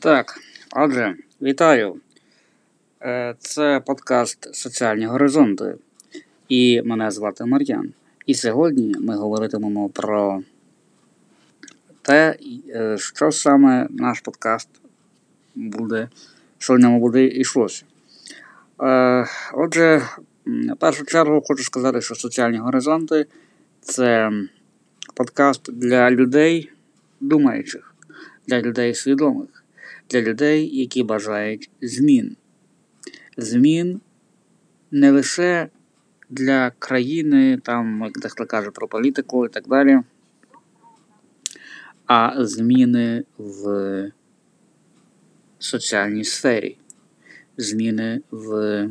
Так, отже, вітаю. Е, це подкаст Соціальні горизонти. І мене звати Мар'ян. І сьогодні ми говоритимемо про те, е, що саме наш подкаст буде, що в ньому буде йшлося. Е, отже, в першу чергу хочу сказати, що соціальні горизонти це подкаст для людей думаючих, для людей свідомих, для людей, які бажають змін. Змін не лише для країни, там, як дехто каже про політику і так далі, а зміни в соціальній сфері, зміни в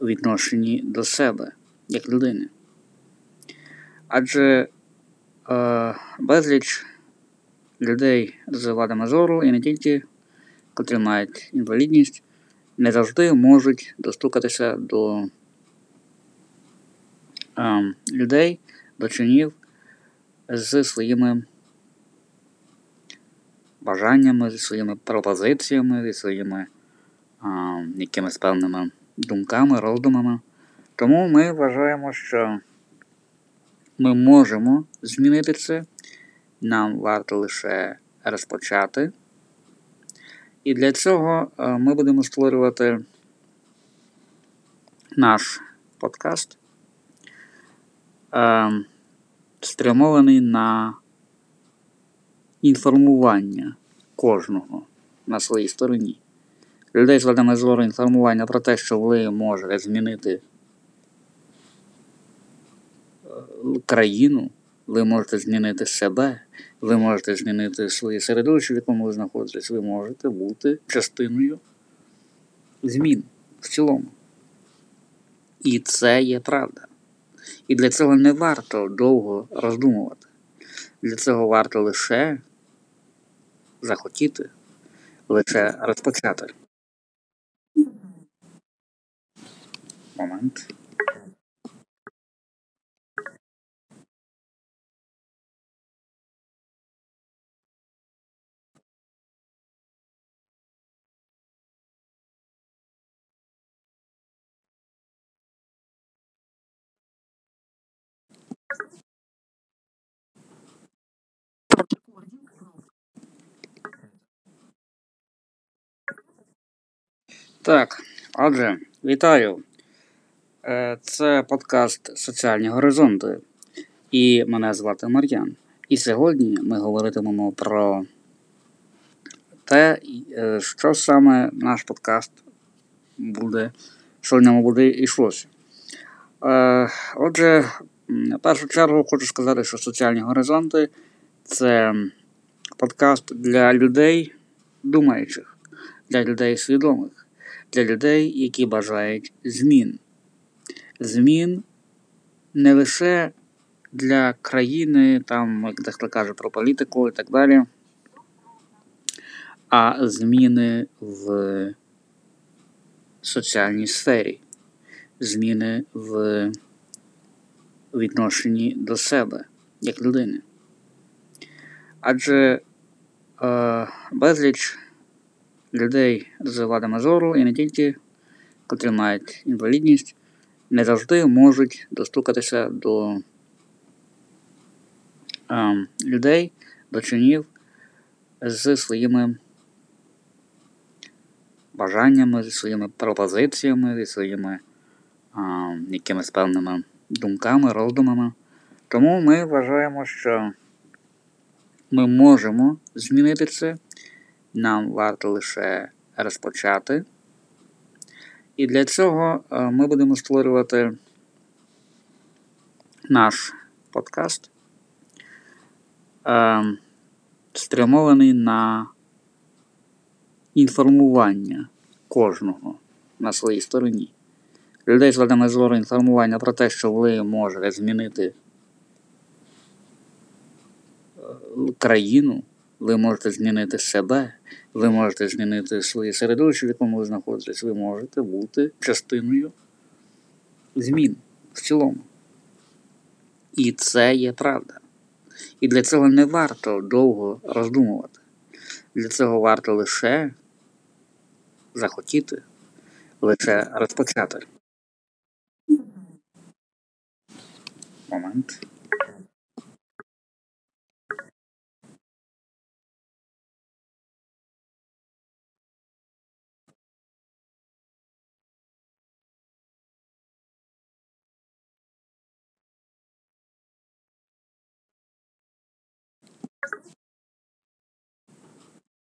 відношенні до себе як людини. Адже е, безліч людей з вадами зору і не тільки, котрі мають інвалідність, не завжди можуть достукатися до е, людей, до чинів з своїми бажаннями, зі своїми пропозиціями, зі своїми е, якимись певними думками, роздумами. Тому ми вважаємо, що ми можемо змінити це. Нам варто лише розпочати. І для цього е, ми будемо створювати наш подкаст, е, спрямований на інформування кожного на своїй стороні. Людей з вадами зору інформування про те, що ви можете змінити е, країну, ви можете змінити себе, ви можете змінити своє середовище, в якому ви знаходитесь, ви можете бути частиною змін в цілому. І це є правда. І для цього не варто довго роздумувати. Для цього варто лише захотіти, лише розпочати. Момент. Так, отже, вітаю. Е, це подкаст Соціальні горизонти. І мене звати Мар'ян. І сьогодні ми говоритимемо про те, е, що саме наш подкаст буде, що в ньому буде йшлося. Е, отже, в першу чергу хочу сказати, що Соціальні горизонти це подкаст для людей думаючих, для людей свідомих, для людей, які бажають змін. Змін не лише для країни, там, як дехто каже про політику і так далі, а зміни в соціальній сфері, зміни в відношенні до себе як людини. Адже е, безліч людей з вадами зору і не тільки, котрі мають інвалідність, не завжди можуть достукатися до е, людей, до чинів з своїми бажаннями, зі своїми пропозиціями, зі своїми е, якимись певними думками, роздумами. Тому ми вважаємо, що ми можемо змінити це. Нам варто лише розпочати. І для цього е, ми будемо створювати наш подкаст, е, спрямований на інформування кожного на своїй стороні. Людей з вадами зору інформування про те, що ви можете змінити е, країну, ви можете змінити себе, ви можете змінити своє середовище, в якому ви знаходитесь, ви можете бути частиною змін в цілому. І це є правда. І для цього не варто довго роздумувати. Для цього варто лише захотіти, лише розпочати. Момент.